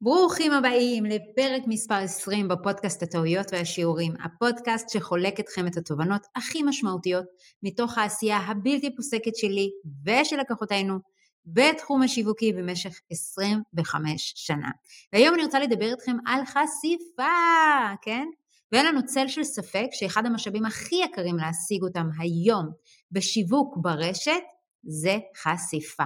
ברוכים הבאים לפרק מספר 20 בפודקאסט הטעויות והשיעורים, הפודקאסט שחולק אתכם את התובנות הכי משמעותיות מתוך העשייה הבלתי פוסקת שלי ושל לקוחותינו בתחום השיווקי במשך 25 שנה. והיום אני רוצה לדבר איתכם על חשיפה, כן? ואין לנו צל של ספק שאחד המשאבים הכי יקרים להשיג אותם היום בשיווק ברשת זה חשיפה.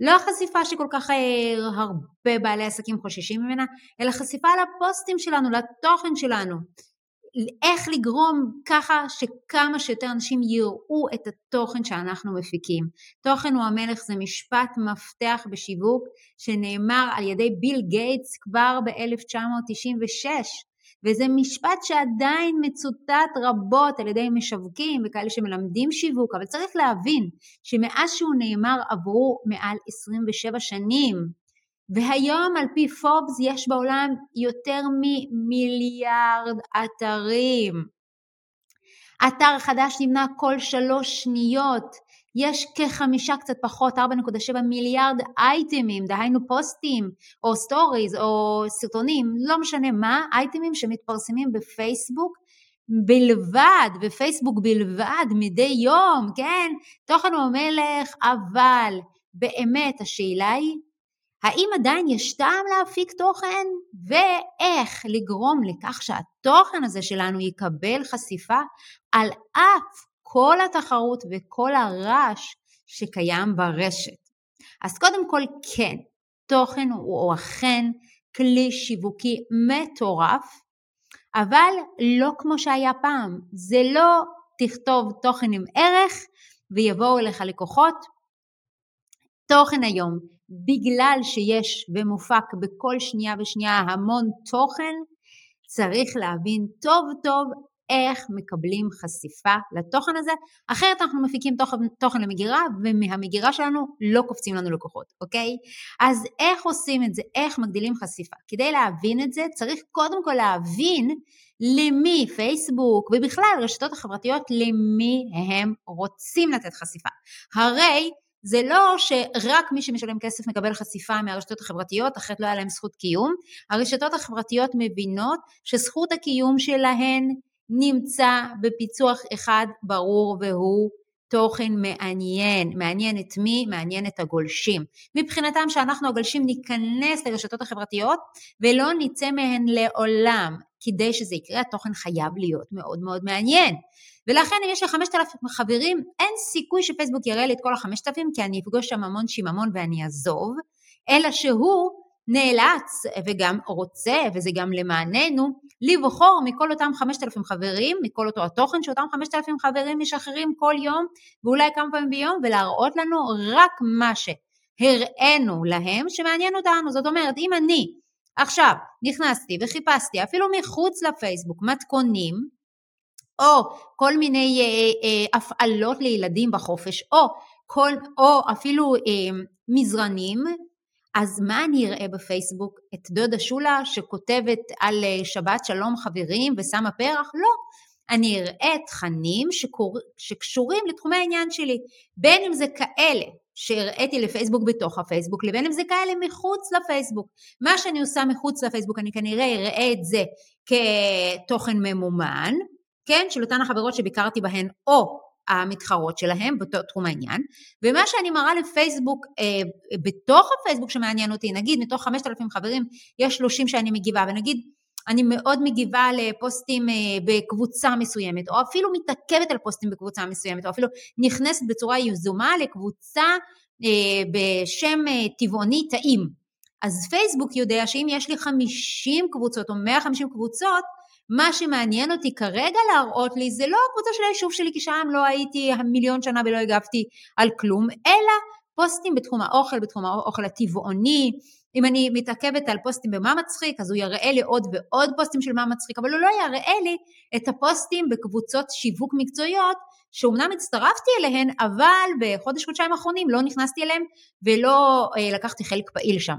לא חשיפה שכל כך אה, הרבה בעלי עסקים חוששים ממנה, אלא חשיפה לפוסטים שלנו, לתוכן שלנו. איך לגרום ככה שכמה שיותר אנשים יראו את התוכן שאנחנו מפיקים. תוכן הוא המלך זה משפט מפתח בשיווק שנאמר על ידי ביל גייטס כבר ב-1996. וזה משפט שעדיין מצוטט רבות על ידי משווקים וכאלה שמלמדים שיווק, אבל צריך להבין שמאז שהוא נאמר עברו מעל 27 שנים, והיום על פי פורבס יש בעולם יותר ממיליארד אתרים. אתר חדש נבנה כל שלוש שניות, יש כחמישה קצת פחות 4.7 מיליארד אייטמים, דהיינו פוסטים או סטוריז או סרטונים, לא משנה מה, אייטמים שמתפרסמים בפייסבוק בלבד, בפייסבוק בלבד, מדי יום, כן? תוכן הוא המלך, אבל באמת השאלה היא, האם עדיין יש טעם להפיק תוכן? ואיך לגרום לכך שהתוכן הזה שלנו יקבל חשיפה על אף כל התחרות וכל הרעש שקיים ברשת. אז קודם כל כן, תוכן הוא אכן כלי שיווקי מטורף, אבל לא כמו שהיה פעם. זה לא תכתוב תוכן עם ערך ויבואו אליך לקוחות. תוכן היום, בגלל שיש ומופק בכל שנייה ושנייה המון תוכן, צריך להבין טוב טוב איך מקבלים חשיפה לתוכן הזה, אחרת אנחנו מפיקים תוכן, תוכן למגירה ומהמגירה שלנו לא קופצים לנו לקוחות, אוקיי? אז איך עושים את זה? איך מגדילים חשיפה? כדי להבין את זה צריך קודם כל להבין למי פייסבוק ובכלל רשתות החברתיות למי הם רוצים לתת חשיפה. הרי זה לא שרק מי שמשלם כסף מקבל חשיפה מהרשתות החברתיות, אחרת לא היה להם זכות קיום. הרשתות החברתיות מבינות שזכות הקיום שלהן נמצא בפיצוח אחד ברור והוא תוכן מעניין. מעניין את מי? מעניין את הגולשים. מבחינתם שאנחנו הגולשים ניכנס לרשתות החברתיות ולא נצא מהן לעולם. כדי שזה יקרה התוכן חייב להיות מאוד מאוד מעניין. ולכן אם יש לי 5,000 חברים, אין סיכוי שפייסבוק יראה לי את כל ה-5,000 כי אני אפגוש שם המון שיממון ואני אעזוב, אלא שהוא נאלץ וגם רוצה, וזה גם למעננו, לבחור מכל אותם 5,000 חברים, מכל אותו התוכן שאותם 5,000 חברים משחררים כל יום ואולי כמה פעמים ביום ולהראות לנו רק מה שהראינו להם שמעניין אותנו. זאת אומרת, אם אני עכשיו נכנסתי וחיפשתי אפילו מחוץ לפייסבוק מתכונים, או כל מיני אה, אה, הפעלות לילדים בחופש, או, כל, או אפילו אה, מזרנים, אז מה אני אראה בפייסבוק? את דודה שולה שכותבת על אה, שבת שלום חברים ושמה פרח? לא. אני אראה תכנים שקור... שקשורים לתחומי העניין שלי, בין אם זה כאלה שהראיתי לפייסבוק בתוך הפייסבוק, לבין אם זה כאלה מחוץ לפייסבוק. מה שאני עושה מחוץ לפייסבוק, אני כנראה אראה את זה כתוכן ממומן, כן, של אותן החברות שביקרתי בהן, או המתחרות שלהם בתחום העניין, ומה שאני מראה לפייסבוק, אה, בתוך הפייסבוק שמעניין אותי, נגיד מתוך 5,000 חברים יש 30 שאני מגיבה, ונגיד אני מאוד מגיבה לפוסטים אה, בקבוצה מסוימת, או אפילו מתעכבת על פוסטים בקבוצה מסוימת, או אפילו נכנסת בצורה יזומה לקבוצה אה, בשם אה, טבעוני טעים. אז פייסבוק יודע שאם יש לי 50 קבוצות או 150 קבוצות, מה שמעניין אותי כרגע להראות לי זה לא הקבוצה של היישוב שלי, כי שם לא הייתי מיליון שנה ולא הגבתי על כלום, אלא פוסטים בתחום האוכל, בתחום האוכל הטבעוני. אם אני מתעכבת על פוסטים במה מצחיק, אז הוא יראה לי עוד ועוד פוסטים של מה מצחיק, אבל הוא לא יראה לי את הפוסטים בקבוצות שיווק מקצועיות, שאומנם הצטרפתי אליהן, אבל בחודש-חודשיים האחרונים לא נכנסתי אליהן ולא אה, לקחתי חלק פעיל שם.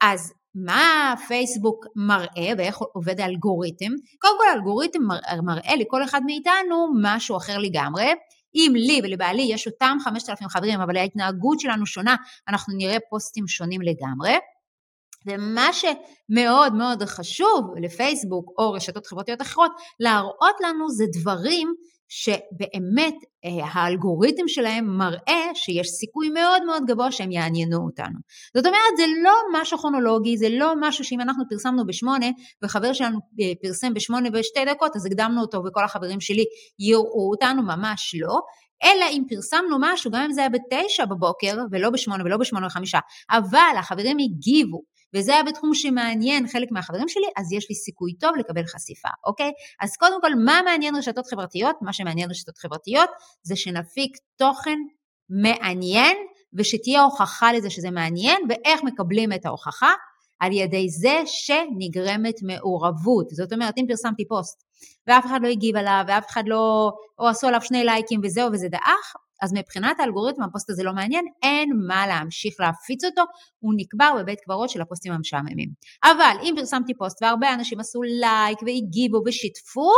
אז מה פייסבוק מראה ואיך עובד האלגוריתם? קודם כל האלגוריתם מראה לכל אחד מאיתנו משהו אחר לגמרי. אם לי ולבעלי יש אותם 5,000 חברים אבל ההתנהגות שלנו שונה, אנחנו נראה פוסטים שונים לגמרי. ומה שמאוד מאוד חשוב לפייסבוק או רשתות חברתיות אחרות, להראות לנו זה דברים שבאמת אה, האלגוריתם שלהם מראה שיש סיכוי מאוד מאוד גבוה שהם יעניינו אותנו. זאת אומרת, זה לא משהו כרונולוגי, זה לא משהו שאם אנחנו פרסמנו בשמונה וחבר שלנו אה, פרסם בשמונה ושתי דקות, אז הקדמנו אותו וכל החברים שלי יראו אותנו, ממש לא. אלא אם פרסמנו משהו, גם אם זה היה בתשע בבוקר, ולא בשמונה ולא בשמונה וחמישה, אבל החברים הגיבו, וזה היה בתחום שמעניין חלק מהחברים שלי, אז יש לי סיכוי טוב לקבל חשיפה, אוקיי? אז קודם כל, מה מעניין רשתות חברתיות? מה שמעניין רשתות חברתיות זה שנפיק תוכן מעניין, ושתהיה הוכחה לזה שזה מעניין, ואיך מקבלים את ההוכחה? על ידי זה שנגרמת מעורבות. זאת אומרת, אם פרסמתי פוסט ואף אחד לא הגיב עליו, ואף אחד לא, או עשו עליו שני לייקים וזהו וזה דעך, אז מבחינת האלגוריתם הפוסט הזה לא מעניין, אין מה להמשיך להפיץ אותו, הוא נקבר בבית קברות של הפוסטים המשעממים. אבל אם פרסמתי פוסט והרבה אנשים עשו לייק והגיבו ושיתפו,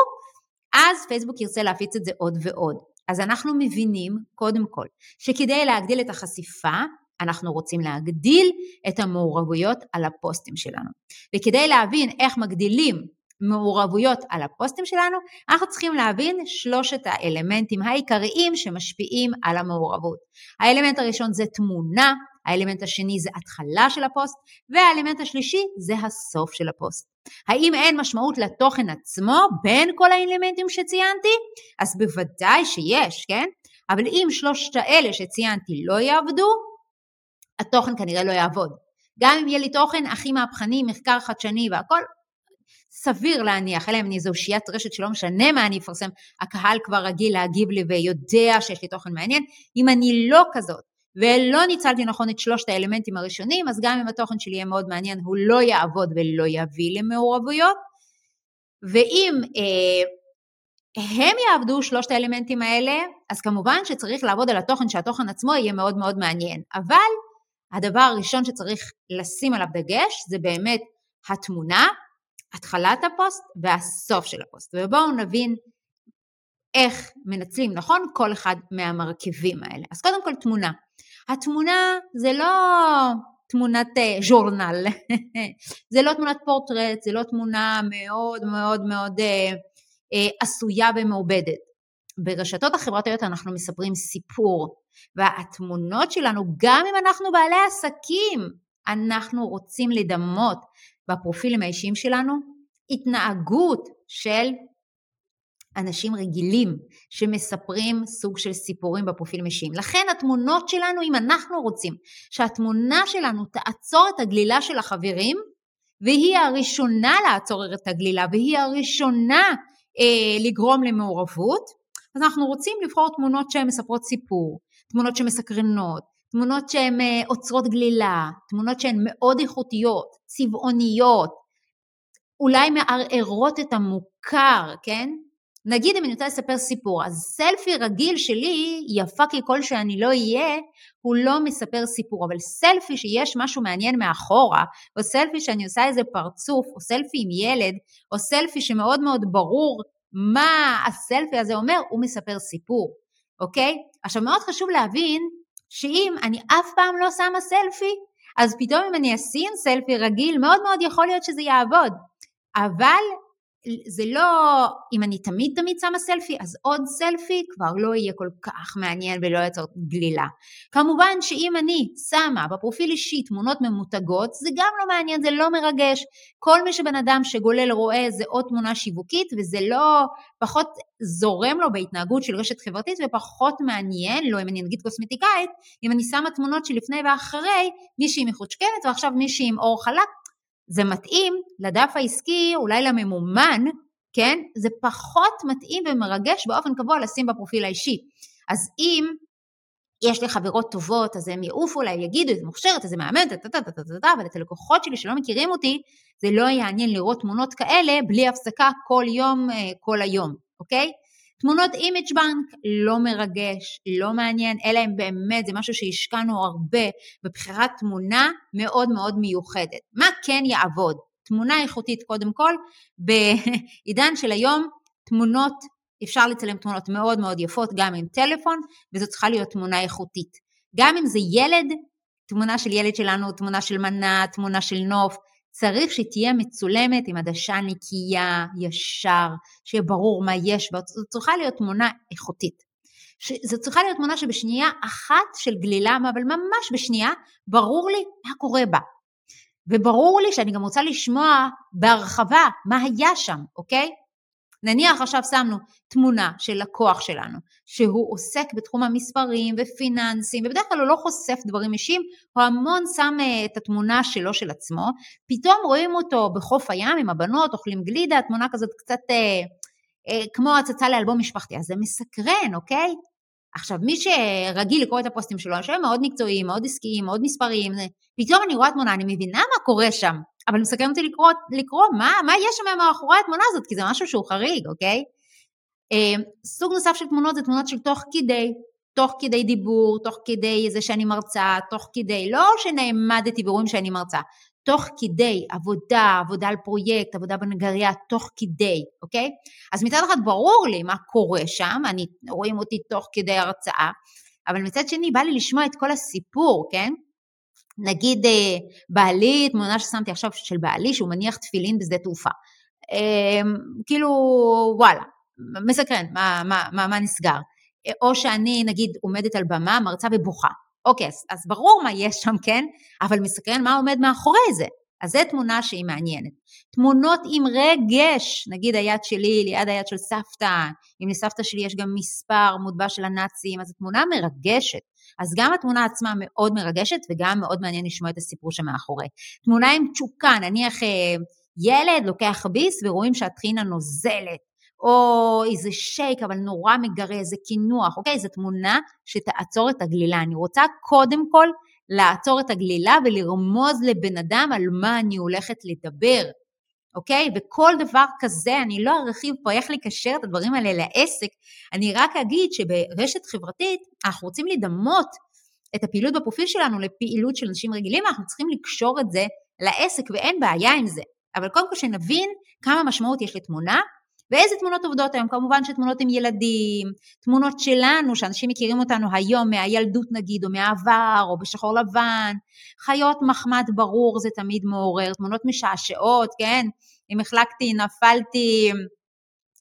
אז פייסבוק ירצה להפיץ את זה עוד ועוד. אז אנחנו מבינים, קודם כל, שכדי להגדיל את החשיפה, אנחנו רוצים להגדיל את המעורבויות על הפוסטים שלנו. וכדי להבין איך מגדילים מעורבויות על הפוסטים שלנו, אנחנו צריכים להבין שלושת האלמנטים העיקריים שמשפיעים על המעורבות. האלמנט הראשון זה תמונה, האלמנט השני זה התחלה של הפוסט, והאלמנט השלישי זה הסוף של הפוסט. האם אין משמעות לתוכן עצמו בין כל האלמנטים שציינתי? אז בוודאי שיש, כן? אבל אם שלושת האלה שציינתי לא יעבדו, התוכן כנראה לא יעבוד. גם אם יהיה לי תוכן הכי מהפכני, מחקר חדשני והכל, סביר להניח, אלא אם אני איזו אושיית רשת שלא משנה מה אני אפרסם, הקהל כבר רגיל להגיב לי ויודע שיש לי תוכן מעניין. אם אני לא כזאת ולא ניצלתי נכון את שלושת האלמנטים הראשונים, אז גם אם התוכן שלי יהיה מאוד מעניין, הוא לא יעבוד ולא יביא למעורבויות. ואם אה, הם יעבדו שלושת האלמנטים האלה, אז כמובן שצריך לעבוד על התוכן, שהתוכן עצמו יהיה מאוד מאוד מעניין. אבל הדבר הראשון שצריך לשים עליו דגש זה באמת התמונה, התחלת הפוסט והסוף של הפוסט. ובואו נבין איך מנצלים נכון כל אחד מהמרכיבים האלה. אז קודם כל תמונה. התמונה זה לא תמונת uh, ז'ורנל, זה לא תמונת פורטרט, זה לא תמונה מאוד מאוד מאוד uh, uh, עשויה ומעובדת. ברשתות החברתיות אנחנו מספרים סיפור, והתמונות שלנו, גם אם אנחנו בעלי עסקים, אנחנו רוצים לדמות בפרופילים האישיים שלנו התנהגות של אנשים רגילים שמספרים סוג של סיפורים בפרופילים אישיים. לכן התמונות שלנו, אם אנחנו רוצים שהתמונה שלנו תעצור את הגלילה של החברים, והיא הראשונה לעצור את הגלילה, והיא הראשונה אה, לגרום למעורבות, אז אנחנו רוצים לבחור תמונות שהן מספרות סיפור, תמונות שמסקרנות, תמונות שהן אה, עוצרות גלילה, תמונות שהן מאוד איכותיות, צבעוניות, אולי מערערות את המוכר, כן? נגיד אם אני רוצה לספר סיפור, אז סלפי רגיל שלי, יפה ככל שאני לא אהיה, הוא לא מספר סיפור, אבל סלפי שיש משהו מעניין מאחורה, או סלפי שאני עושה איזה פרצוף, או סלפי עם ילד, או סלפי שמאוד מאוד ברור מה הסלפי הזה אומר, הוא מספר סיפור, אוקיי? עכשיו מאוד חשוב להבין שאם אני אף פעם לא שמה סלפי, אז פתאום אם אני אשים סלפי רגיל, מאוד מאוד יכול להיות שזה יעבוד. אבל זה לא, אם אני תמיד תמיד שמה סלפי, אז עוד סלפי כבר לא יהיה כל כך מעניין ולא יצר גלילה. כמובן שאם אני שמה בפרופיל אישי תמונות ממותגות, זה גם לא מעניין, זה לא מרגש. כל מי שבן אדם שגולל רואה זה עוד תמונה שיווקית, וזה לא, פחות זורם לו בהתנהגות של רשת חברתית ופחות מעניין לו, אם אני נגיד קוסמטיקאית, אם אני שמה תמונות שלפני ואחרי, מישהי מחושקנת ועכשיו מישהי עם אור חלק, זה מתאים לדף העסקי, אולי לממומן, כן? זה פחות מתאים ומרגש באופן קבוע לשים בפרופיל האישי. אז אם יש לי חברות טובות, אז הם יעופו אולי, יגידו, איזה מוכשרת, איזה מאמנת, אבל את הלקוחות שלי שלא מכירים אותי, זה לא יעניין לראות תמונות כאלה בלי הפסקה כל יום, אה, כל היום, אוקיי? תמונות image bank לא מרגש, לא מעניין, אלא אם באמת זה משהו שהשקענו הרבה בבחירת תמונה מאוד מאוד מיוחדת. מה כן יעבוד? תמונה איכותית קודם כל, בעידן של היום תמונות, אפשר לצלם תמונות מאוד מאוד יפות גם עם טלפון, וזו צריכה להיות תמונה איכותית. גם אם זה ילד, תמונה של ילד שלנו, תמונה של מנה, תמונה של נוף, צריך שתהיה מצולמת עם עדשה נקייה, ישר, שיהיה ברור מה יש בה, זו צריכה להיות תמונה איכותית. זו צריכה להיות תמונה שבשנייה אחת של גלילה, אבל ממש בשנייה, ברור לי מה קורה בה. וברור לי שאני גם רוצה לשמוע בהרחבה מה היה שם, אוקיי? נניח עכשיו שמנו תמונה של לקוח שלנו, שהוא עוסק בתחום המספרים ופיננסים, ובדרך כלל הוא לא חושף דברים אישיים, הוא המון שם אה, את התמונה שלו של עצמו, פתאום רואים אותו בחוף הים עם הבנות, אוכלים גלידה, תמונה כזאת קצת אה, אה, כמו הצצה לאלבום משפחתי, אז זה מסקרן, אוקיי? עכשיו, מי שרגיל לקרוא את הפוסטים שלו, שהם מאוד מקצועיים, מאוד עסקיים, מאוד מספריים, פתאום אני רואה תמונה, אני מבינה מה קורה שם, אבל מסכם אותי לקרוא, לקרוא מה, מה יש שם מאחורי התמונה הזאת, כי זה משהו שהוא חריג, אוקיי? אה, סוג נוסף של תמונות זה תמונות של תוך כדי, תוך כדי דיבור, תוך כדי זה שאני מרצה, תוך כדי, לא שנעמדתי ורואים שאני מרצה, תוך כדי עבודה, עבודה על פרויקט, עבודה בנגריה, תוך כדי, אוקיי? אז מצד אחד ברור לי מה קורה שם, אני, רואים אותי תוך כדי הרצאה, אבל מצד שני בא לי לשמוע את כל הסיפור, כן? נגיד אה, בעלי, תמונה ששמתי עכשיו של בעלי שהוא מניח תפילין בשדה תעופה. אה, כאילו וואלה, מסקרן, מה, מה, מה, מה נסגר? או שאני נגיד עומדת על במה, מרצה ובוכה. אוקיי, אז, אז ברור מה יש שם, כן? אבל מסקרן מה עומד מאחורי זה. אז זו תמונה שהיא מעניינת. תמונות עם רגש, נגיד היד שלי ליד היד של סבתא, אם לסבתא שלי יש גם מספר מוטבע של הנאצים, אז זו תמונה מרגשת. אז גם התמונה עצמה מאוד מרגשת וגם מאוד מעניין לשמוע את הסיפור שמאחורי. תמונה עם תשוקה, נניח אה, ילד לוקח ביס ורואים שהטחינה נוזלת, או איזה שייק אבל נורא מגרה, איזה קינוח, אוקיי? זו תמונה שתעצור את הגלילה. אני רוצה קודם כל לעצור את הגלילה ולרמוז לבן אדם על מה אני הולכת לדבר, אוקיי? וכל דבר כזה, אני לא ארחיב פה איך לקשר את הדברים האלה לעסק, אני רק אגיד שברשת חברתית אנחנו רוצים לדמות את הפעילות בפרופיל שלנו לפעילות של אנשים רגילים, אנחנו צריכים לקשור את זה לעסק ואין בעיה עם זה. אבל קודם כל שנבין כמה משמעות יש לתמונה ואיזה תמונות עובדות היום? כמובן שתמונות עם ילדים, תמונות שלנו, שאנשים מכירים אותנו היום מהילדות נגיד, או מהעבר, או בשחור לבן, חיות מחמד ברור זה תמיד מעורר, תמונות משעשעות, כן? אם החלקתי, נפלתי,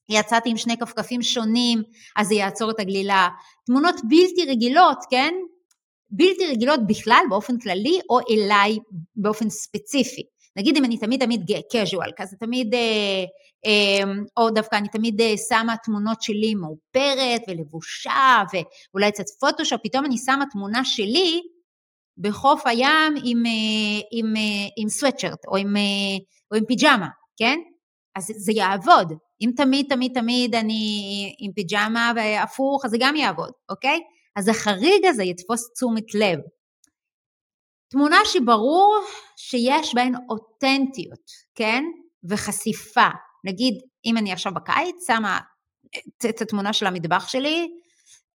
יצאתי עם שני כפכפים שונים, אז זה יעצור את הגלילה. תמונות בלתי רגילות, כן? בלתי רגילות בכלל באופן כללי, או אליי באופן ספציפי. נגיד אם אני תמיד תמיד casual, כזה תמיד, אה, או דווקא אני תמיד אה, שמה תמונות שלי מאופרת ולבושה ואולי קצת פוטושופ, פתאום אני שמה תמונה שלי בחוף הים עם, אה, עם, אה, עם סוואטשרט או עם, או עם פיג'מה, כן? אז זה יעבוד. אם תמיד תמיד תמיד אני עם פיג'מה והפוך, אז זה גם יעבוד, אוקיי? אז החריג הזה יתפוס תשומת לב. תמונה שברור שיש בהן אותנטיות, כן? וחשיפה. נגיד, אם אני עכשיו בקיץ, שמה את התמונה של המטבח שלי,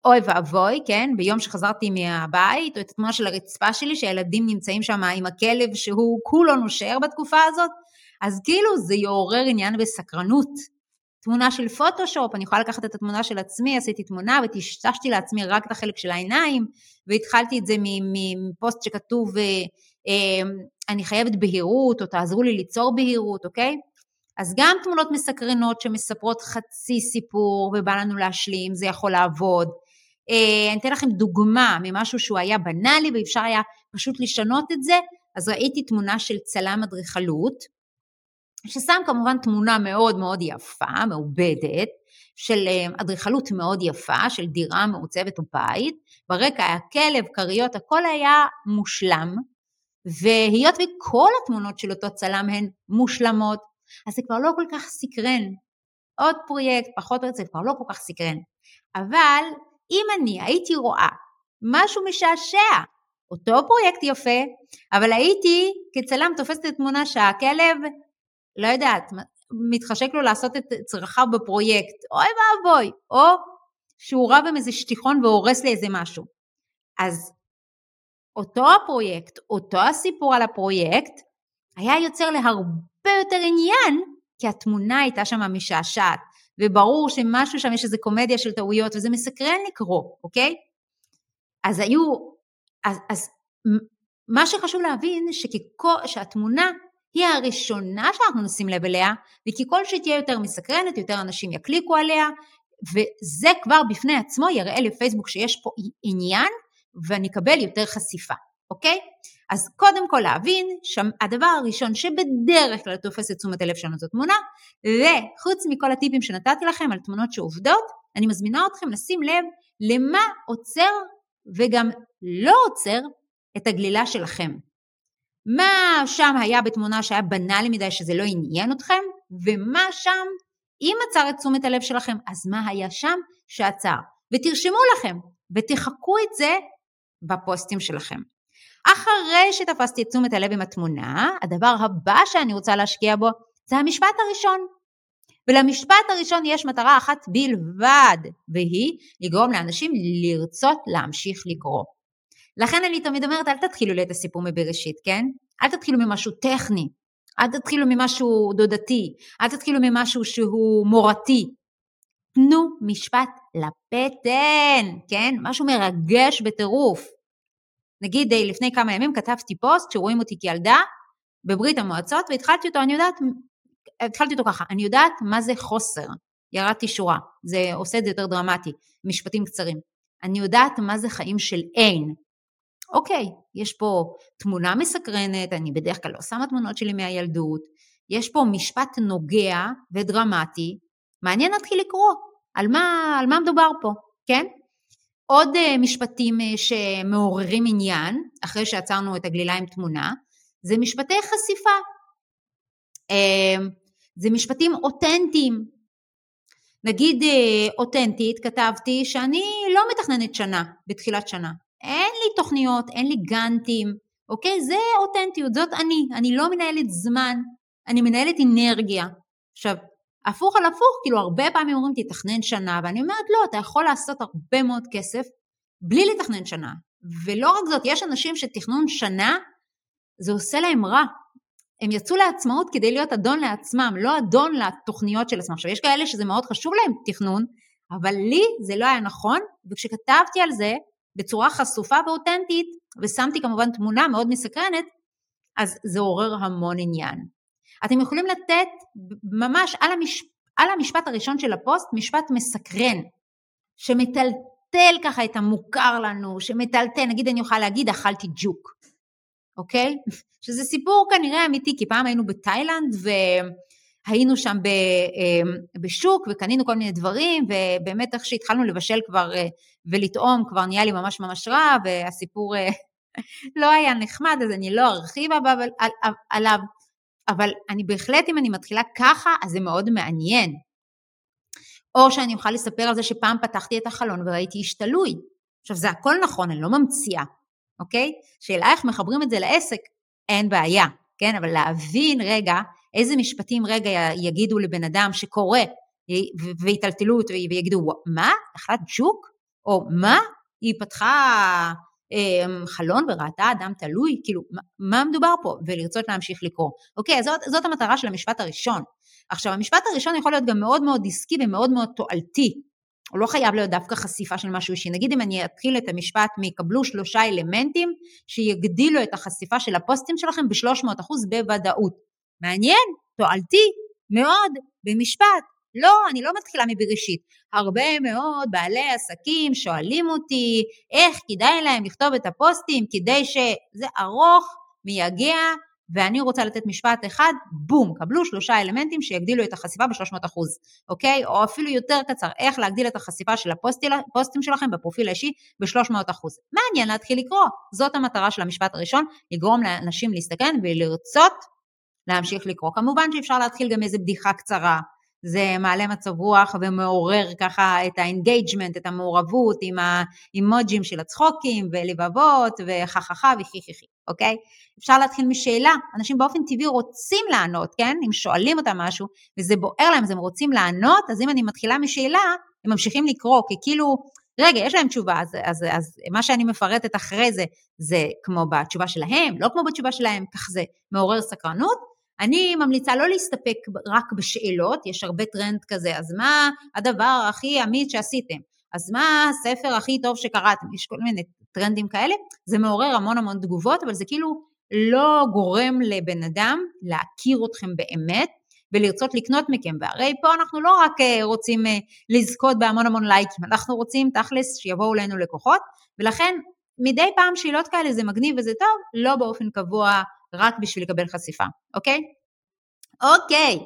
אוי ואבוי, כן? ביום שחזרתי מהבית, או את התמונה של הרצפה שלי, שהילדים נמצאים שם עם הכלב שהוא כולו נושר בתקופה הזאת, אז כאילו זה יעורר עניין וסקרנות. תמונה של פוטושופ, אני יכולה לקחת את התמונה של עצמי, עשיתי תמונה וטשטשתי לעצמי רק את החלק של העיניים, והתחלתי את זה מפוסט שכתוב, אה, אה, אני חייבת בהירות, או תעזרו לי ליצור בהירות, אוקיי? אז גם תמונות מסקרנות שמספרות חצי סיפור ובא לנו להשלים, זה יכול לעבוד. אה, אני אתן לכם דוגמה ממשהו שהוא היה בנאלי ואפשר היה פשוט לשנות את זה, אז ראיתי תמונה של צלם אדריכלות, ששם כמובן תמונה מאוד מאוד יפה, מעובדת, של אה, אדריכלות מאוד יפה, של דירה מעוצבת או בית, ברקע היה כלב, כריות, הכל היה מושלם, והיות וכל התמונות של אותו צלם הן מושלמות, אז זה כבר לא כל כך סקרן. עוד פרויקט, פחות פרויקט, זה כבר לא כל כך סקרן. אבל אם אני הייתי רואה משהו משעשע, אותו פרויקט יפה, אבל הייתי כצלם תופסת את תמונה שהכלב לא יודעת, מתחשק לו לעשות את צרכיו בפרויקט, אוי ואבוי, או שהוא רב עם איזה שטיחון והורס לי איזה משהו. אז אותו הפרויקט, אותו הסיפור על הפרויקט, היה יוצר להרבה יותר עניין, כי התמונה הייתה שם משעשעת, וברור שמשהו שם יש איזה קומדיה של טעויות, וזה מסקרן לקרוא, אוקיי? אז היו, אז, אז מה שחשוב להבין שככל, שהתמונה היא הראשונה שאנחנו נשים לב אליה, וככל שתהיה יותר מסקרנת, יותר אנשים יקליקו עליה, וזה כבר בפני עצמו יראה לפייסבוק שיש פה עניין, ואני אקבל יותר חשיפה, אוקיי? אז קודם כל להבין שהדבר הראשון שבדרך כלל תופס את תשומת הלב שלנו זו תמונה, וחוץ מכל הטיפים שנתתי לכם על תמונות שעובדות, אני מזמינה אתכם לשים לב למה עוצר וגם לא עוצר את הגלילה שלכם. מה שם היה בתמונה שהיה בנאלי מדי שזה לא עניין אתכם, ומה שם, אם עצר את תשומת הלב שלכם, אז מה היה שם שעצר. ותרשמו לכם, ותחכו את זה בפוסטים שלכם. אחרי שתפסתי את תשומת הלב עם התמונה, הדבר הבא שאני רוצה להשקיע בו זה המשפט הראשון. ולמשפט הראשון יש מטרה אחת בלבד, והיא לגרום לאנשים לרצות להמשיך לקרוא. לכן אני תמיד אומרת, אל תתחילו לי את הסיפור מבראשית, כן? אל תתחילו ממשהו טכני, אל תתחילו ממשהו דודתי, אל תתחילו ממשהו שהוא מורתי. תנו משפט לפטן, כן? משהו מרגש בטירוף. נגיד אה, לפני כמה ימים כתבתי פוסט שרואים אותי כילדה בברית המועצות והתחלתי אותו, אני יודעת, התחלתי אותו ככה, אני יודעת מה זה חוסר, ירדתי שורה, זה עושה את זה יותר דרמטי, משפטים קצרים. אני יודעת מה זה חיים של אין. אוקיי, יש פה תמונה מסקרנת, אני בדרך כלל לא שמה תמונות שלי מהילדות, יש פה משפט נוגע ודרמטי, מעניין להתחיל לקרוא על מה, על מה מדובר פה, כן? עוד אה, משפטים אה, שמעוררים עניין, אחרי שעצרנו את הגלילה עם תמונה, זה משפטי חשיפה. אה, זה משפטים אותנטיים. נגיד אותנטית, כתבתי שאני לא מתכננת שנה, בתחילת שנה. אין לי תוכניות, אין לי גאנטים, אוקיי? זה אותנטיות, זאת אני. אני לא מנהלת זמן, אני מנהלת אנרגיה. עכשיו, הפוך על הפוך, כאילו הרבה פעמים אומרים תתכנן שנה, ואני אומרת לא, אתה יכול לעשות הרבה מאוד כסף בלי לתכנן שנה. ולא רק זאת, יש אנשים שתכנון שנה, זה עושה להם רע. הם יצאו לעצמאות כדי להיות אדון לעצמם, לא אדון לתוכניות של עצמם. עכשיו, יש כאלה שזה מאוד חשוב להם תכנון, אבל לי זה לא היה נכון, וכשכתבתי על זה בצורה חשופה ואותנטית, ושמתי כמובן תמונה מאוד מסקרנת, אז זה עורר המון עניין. אתם יכולים לתת ממש על, המש... על המשפט הראשון של הפוסט משפט מסקרן, שמטלטל ככה את המוכר לנו, שמטלטל, נגיד אני יכולה להגיד אכלתי ג'וק, אוקיי? שזה סיפור כנראה אמיתי, כי פעם היינו בתאילנד והיינו שם ב, אמ, בשוק וקנינו כל מיני דברים, ובאמת איך שהתחלנו לבשל כבר אה, ולטעום כבר נהיה לי ממש ממש רע, והסיפור אה, לא היה נחמד, אז אני לא ארחיב עליו, אבל אני בהחלט, אם אני מתחילה ככה, אז זה מאוד מעניין. או שאני אוכל לספר על זה שפעם פתחתי את החלון וראיתי איש תלוי. עכשיו זה הכל נכון, אני לא ממציאה, אוקיי? שאלה איך מחברים את זה לעסק, אין בעיה, כן? אבל להבין רגע איזה משפטים רגע יגידו לבן אדם שקורא ויטלטלו אותו ויגידו, מה? אכלת ג'וק? או מה? היא פתחה חלון וראתה אדם תלוי, כאילו, מה מדובר פה? ולרצות להמשיך לקרוא. אוקיי, זאת, זאת המטרה של המשפט הראשון. עכשיו, המשפט הראשון יכול להיות גם מאוד מאוד עסקי ומאוד מאוד תועלתי. הוא לא חייב להיות דווקא חשיפה של משהו אישי. נגיד אם אני אתחיל את המשפט מ"קבלו שלושה אלמנטים שיגדילו את החשיפה של הפוסטים שלכם ב-300% בוודאות. מעניין, תועלתי, מאוד, במשפט. לא, אני לא מתחילה מבראשית. הרבה מאוד בעלי עסקים שואלים אותי איך כדאי להם לכתוב את הפוסטים כדי שזה ארוך, מייגע, ואני רוצה לתת משפט אחד, בום, קבלו שלושה אלמנטים שיגדילו את החשיפה ב-300 אחוז, אוקיי? או אפילו יותר קצר, איך להגדיל את החשיפה של הפוסטים שלכם בפרופיל האישי ב-300 אחוז. מעניין להתחיל לקרוא, זאת המטרה של המשפט הראשון, לגרום לאנשים להסתקרן ולרצות להמשיך לקרוא. כמובן שאפשר להתחיל גם איזה בדיחה קצרה, זה מעלה מצב רוח ומעורר ככה את ה engagement, את המעורבות עם האימוג'ים של הצחוקים ולבבות וחככה וחיכיכי, אוקיי? אפשר להתחיל משאלה, אנשים באופן טבעי רוצים לענות, כן? אם שואלים אותם משהו וזה בוער להם אז הם רוצים לענות, אז אם אני מתחילה משאלה, הם ממשיכים לקרוא, כי כאילו, רגע, יש להם תשובה, אז, אז, אז מה שאני מפרטת אחרי זה, זה כמו בתשובה שלהם, לא כמו בתשובה שלהם, כך זה מעורר סקרנות, אני ממליצה לא להסתפק רק בשאלות, יש הרבה טרנד כזה, אז מה הדבר הכי אמיץ שעשיתם? אז מה הספר הכי טוב שקראתם? יש כל מיני טרנדים כאלה, זה מעורר המון המון תגובות, אבל זה כאילו לא גורם לבן אדם להכיר אתכם באמת ולרצות לקנות מכם, והרי פה אנחנו לא רק אה, רוצים אה, לזכות בהמון המון לייקים, אנחנו רוצים תכלס שיבואו אלינו לקוחות, ולכן מדי פעם שאלות כאלה זה מגניב וזה טוב, לא באופן קבוע רק בשביל לקבל חשיפה, אוקיי? אוקיי,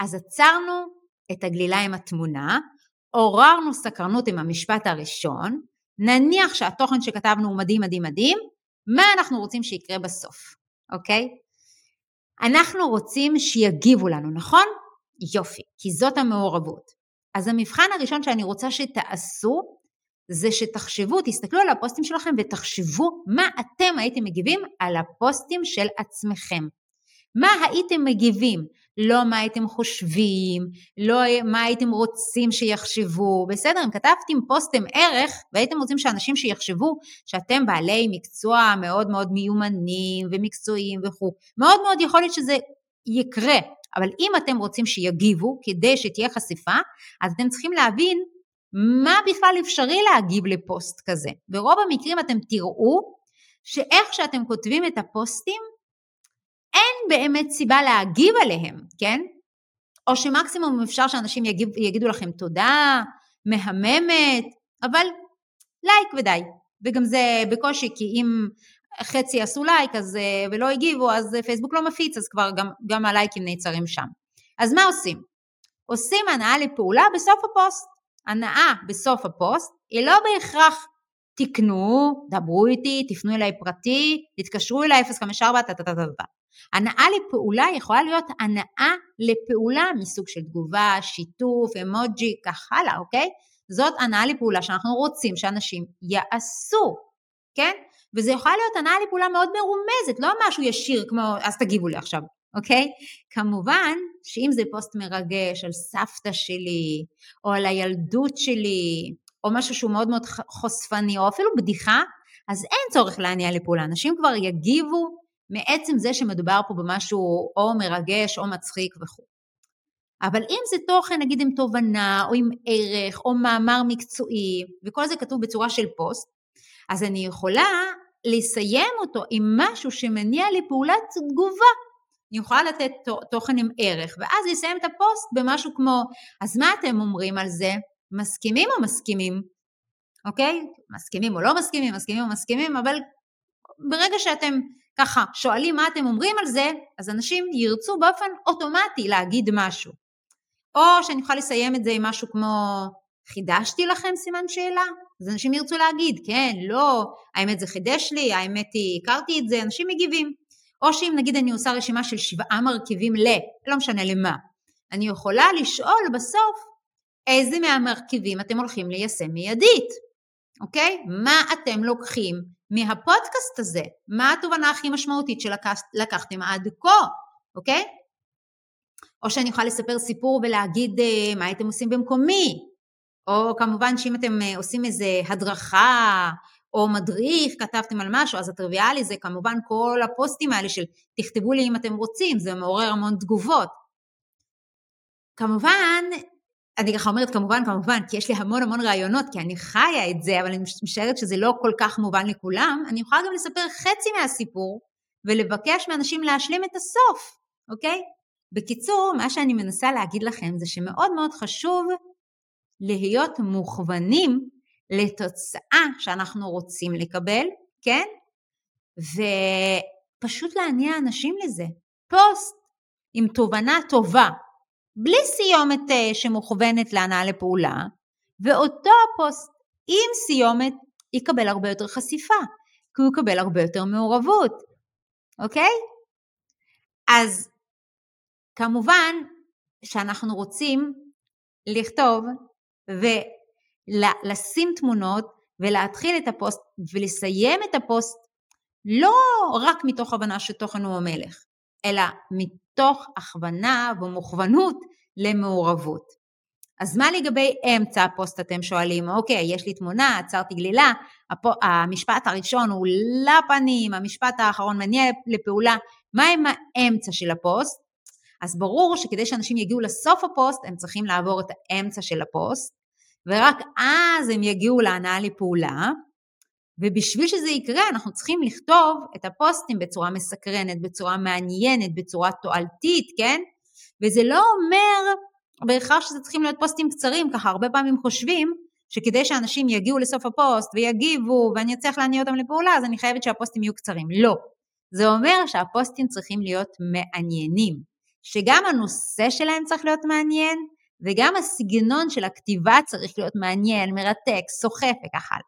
אז עצרנו את הגלילה עם התמונה, עוררנו סקרנות עם המשפט הראשון, נניח שהתוכן שכתבנו הוא מדהים מדהים מדהים, מה אנחנו רוצים שיקרה בסוף, אוקיי? אנחנו רוצים שיגיבו לנו, נכון? יופי, כי זאת המעורבות. אז המבחן הראשון שאני רוצה שתעשו, זה שתחשבו, תסתכלו על הפוסטים שלכם ותחשבו מה אתם הייתם מגיבים על הפוסטים של עצמכם. מה הייתם מגיבים? לא מה הייתם חושבים, לא מה הייתם רוצים שיחשבו, בסדר, אם כתבתם פוסטם ערך והייתם רוצים שאנשים שיחשבו שאתם בעלי מקצוע מאוד מאוד מיומנים ומקצועיים וכו', מאוד מאוד יכול להיות שזה יקרה, אבל אם אתם רוצים שיגיבו כדי שתהיה חשיפה, אז אתם צריכים להבין מה בכלל אפשרי להגיב לפוסט כזה. ברוב המקרים אתם תראו שאיך שאתם כותבים את הפוסטים, אין באמת סיבה להגיב עליהם, כן? או שמקסימום אפשר שאנשים יגיב, יגידו לכם תודה, מהממת, אבל לייק ודי. וגם זה בקושי, כי אם חצי עשו לייק אז, אה, ולא הגיבו, אז פייסבוק לא מפיץ, אז כבר גם, גם הלייקים נעצרים שם. אז מה עושים? עושים הנעה לפעולה בסוף הפוסט. הנעה בסוף הפוסט היא לא בהכרח תקנו, דברו איתי, תפנו אליי פרטי, תתקשרו אליי 054, טה-טה-טה-טה. הנעה לפעולה יכולה להיות הנעה לפעולה מסוג של תגובה, שיתוף, אימוג'י, כך הלאה, אוקיי? זאת הנאה לפעולה שאנחנו רוצים שאנשים יעשו, כן? וזה יכול להיות הנאה לפעולה מאוד מרומזת, לא משהו ישיר כמו אז תגיבו לי עכשיו, אוקיי? כמובן שאם זה פוסט מרגש על סבתא שלי, או על הילדות שלי, או משהו שהוא מאוד מאוד חושפני, או אפילו בדיחה, אז אין צורך להניע לפעולה. אנשים כבר יגיבו מעצם זה שמדובר פה במשהו או מרגש או מצחיק וכו'. אבל אם זה תוכן נגיד עם תובנה או עם ערך או מאמר מקצועי וכל זה כתוב בצורה של פוסט, אז אני יכולה לסיים אותו עם משהו שמניע לי פעולת תגובה. אני יכולה לתת תוכן עם ערך ואז לסיים את הפוסט במשהו כמו אז מה אתם אומרים על זה? מסכימים או מסכימים? אוקיי? מסכימים או לא מסכימים, מסכימים או מסכימים, אבל ברגע שאתם ככה שואלים מה אתם אומרים על זה, אז אנשים ירצו באופן אוטומטי להגיד משהו. או שאני יכולה לסיים את זה עם משהו כמו חידשתי לכם סימן שאלה? אז אנשים ירצו להגיד כן, לא, האמת זה חידש לי, האמת היא הכרתי את זה, אנשים מגיבים. או שאם נגיד אני עושה רשימה של שבעה מרכיבים ל, לא משנה למה, אני יכולה לשאול בסוף איזה מהמרכיבים אתם הולכים ליישם מיידית, אוקיי? מה אתם לוקחים מהפודקאסט הזה, מה התובנה הכי משמעותית שלקחתם עד כה, אוקיי? או שאני יכולה לספר סיפור ולהגיד אה, מה הייתם עושים במקומי, או כמובן שאם אתם אה, עושים איזה הדרכה או מדריך, כתבתם על משהו, אז הטריוויאלי זה כמובן כל הפוסטים האלה של תכתבו לי אם אתם רוצים, זה מעורר המון תגובות. כמובן, אני ככה אומרת כמובן, כמובן, כי יש לי המון המון רעיונות, כי אני חיה את זה, אבל אני משערת שזה לא כל כך מובן לכולם, אני יכולה גם לספר חצי מהסיפור, ולבקש מאנשים להשלים את הסוף, אוקיי? בקיצור, מה שאני מנסה להגיד לכם זה שמאוד מאוד חשוב להיות מוכוונים לתוצאה שאנחנו רוצים לקבל, כן? ופשוט להניע אנשים לזה. פוסט עם תובנה טובה, בלי סיומת אה, שמוכוונת להנאה לפעולה, ואותו הפוסט עם סיומת יקבל הרבה יותר חשיפה, כי הוא יקבל הרבה יותר מעורבות, אוקיי? אז כמובן שאנחנו רוצים לכתוב ולשים תמונות ולהתחיל את הפוסט ולסיים את הפוסט לא רק מתוך הבנה שתוכן הוא המלך, אלא מתוך הכוונה ומוכוונות למעורבות. אז מה לגבי אמצע הפוסט אתם שואלים? אוקיי, יש לי תמונה, עצרתי גלילה, הפו, המשפט הראשון הוא לפנים, המשפט האחרון מניע לפעולה, מה עם האמצע של הפוסט? אז ברור שכדי שאנשים יגיעו לסוף הפוסט, הם צריכים לעבור את האמצע של הפוסט, ורק אז הם יגיעו להנעה לפעולה, ובשביל שזה יקרה אנחנו צריכים לכתוב את הפוסטים בצורה מסקרנת, בצורה מעניינת, בצורה תועלתית, כן? וזה לא אומר בהכרח שזה צריכים להיות פוסטים קצרים, ככה הרבה פעמים חושבים שכדי שאנשים יגיעו לסוף הפוסט ויגיבו ואני אצליח להניע אותם לפעולה, אז אני חייבת שהפוסטים יהיו קצרים. לא. זה אומר שהפוסטים צריכים להיות מעניינים, שגם הנושא שלהם צריך להיות מעניין, וגם הסגנון של הכתיבה צריך להיות מעניין, מרתק, סוחף וכך הלאה.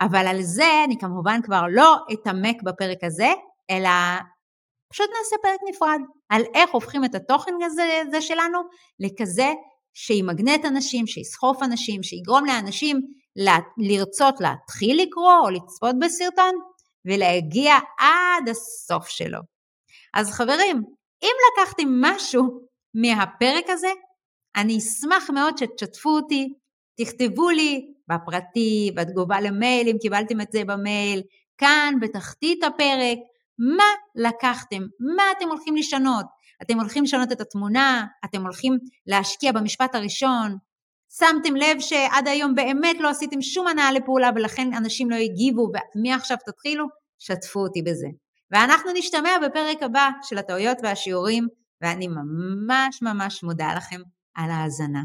אבל על זה אני כמובן כבר לא אתעמק בפרק הזה, אלא פשוט נעשה פרק נפרד על איך הופכים את התוכן הזה, הזה שלנו לכזה שימגנט אנשים, שיסחוף אנשים, שיגרום לאנשים לרצות להתחיל לקרוא או לצפות בסרטון ולהגיע עד הסוף שלו. אז חברים, אם לקחתם משהו מהפרק הזה, אני אשמח מאוד שתשתפו אותי, תכתבו לי בפרטי, בתגובה למייל, אם קיבלתם את זה במייל, כאן בתחתית הפרק, מה לקחתם, מה אתם הולכים לשנות. אתם הולכים לשנות את התמונה, אתם הולכים להשקיע במשפט הראשון, שמתם לב שעד היום באמת לא עשיתם שום הנאה לפעולה ולכן אנשים לא הגיבו ומעכשיו תתחילו, שתפו אותי בזה. ואנחנו נשתמע בפרק הבא של הטעויות והשיעורים ואני ממש ממש מודה לכם על ההאזנה.